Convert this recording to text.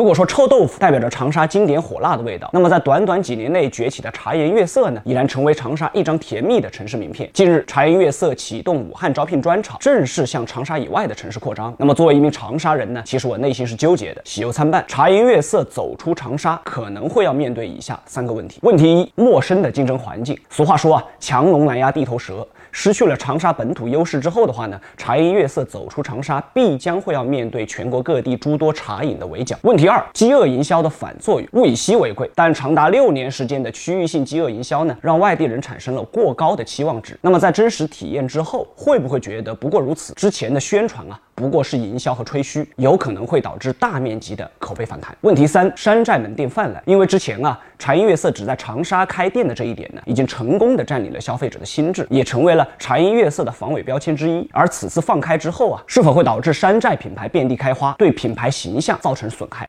如果说臭豆腐代表着长沙经典火辣的味道，那么在短短几年内崛起的茶颜悦色呢，已然成为长沙一张甜蜜的城市名片。近日，茶颜悦色启动武汉招聘专场，正式向长沙以外的城市扩张。那么作为一名长沙人呢，其实我内心是纠结的，喜忧参半。茶颜悦色走出长沙，可能会要面对以下三个问题。问题一：陌生的竞争环境。俗话说啊，强龙难压地头蛇。失去了长沙本土优势之后的话呢，茶颜悦色走出长沙，必将会要面对全国各地诸多茶饮的围剿。问题二，饥饿营销的反作用，物以稀为贵，但长达六年时间的区域性饥饿营销呢，让外地人产生了过高的期望值。那么在真实体验之后，会不会觉得不过如此？之前的宣传啊，不过是营销和吹嘘，有可能会导致大面积的口碑反弹。问题三，山寨门店泛滥，因为之前啊，茶颜悦色只在长沙开店的这一点呢，已经成功的占领了消费者的心智，也成为了。茶颜悦色的防伪标签之一，而此次放开之后啊，是否会导致山寨品牌遍地开花，对品牌形象造成损害？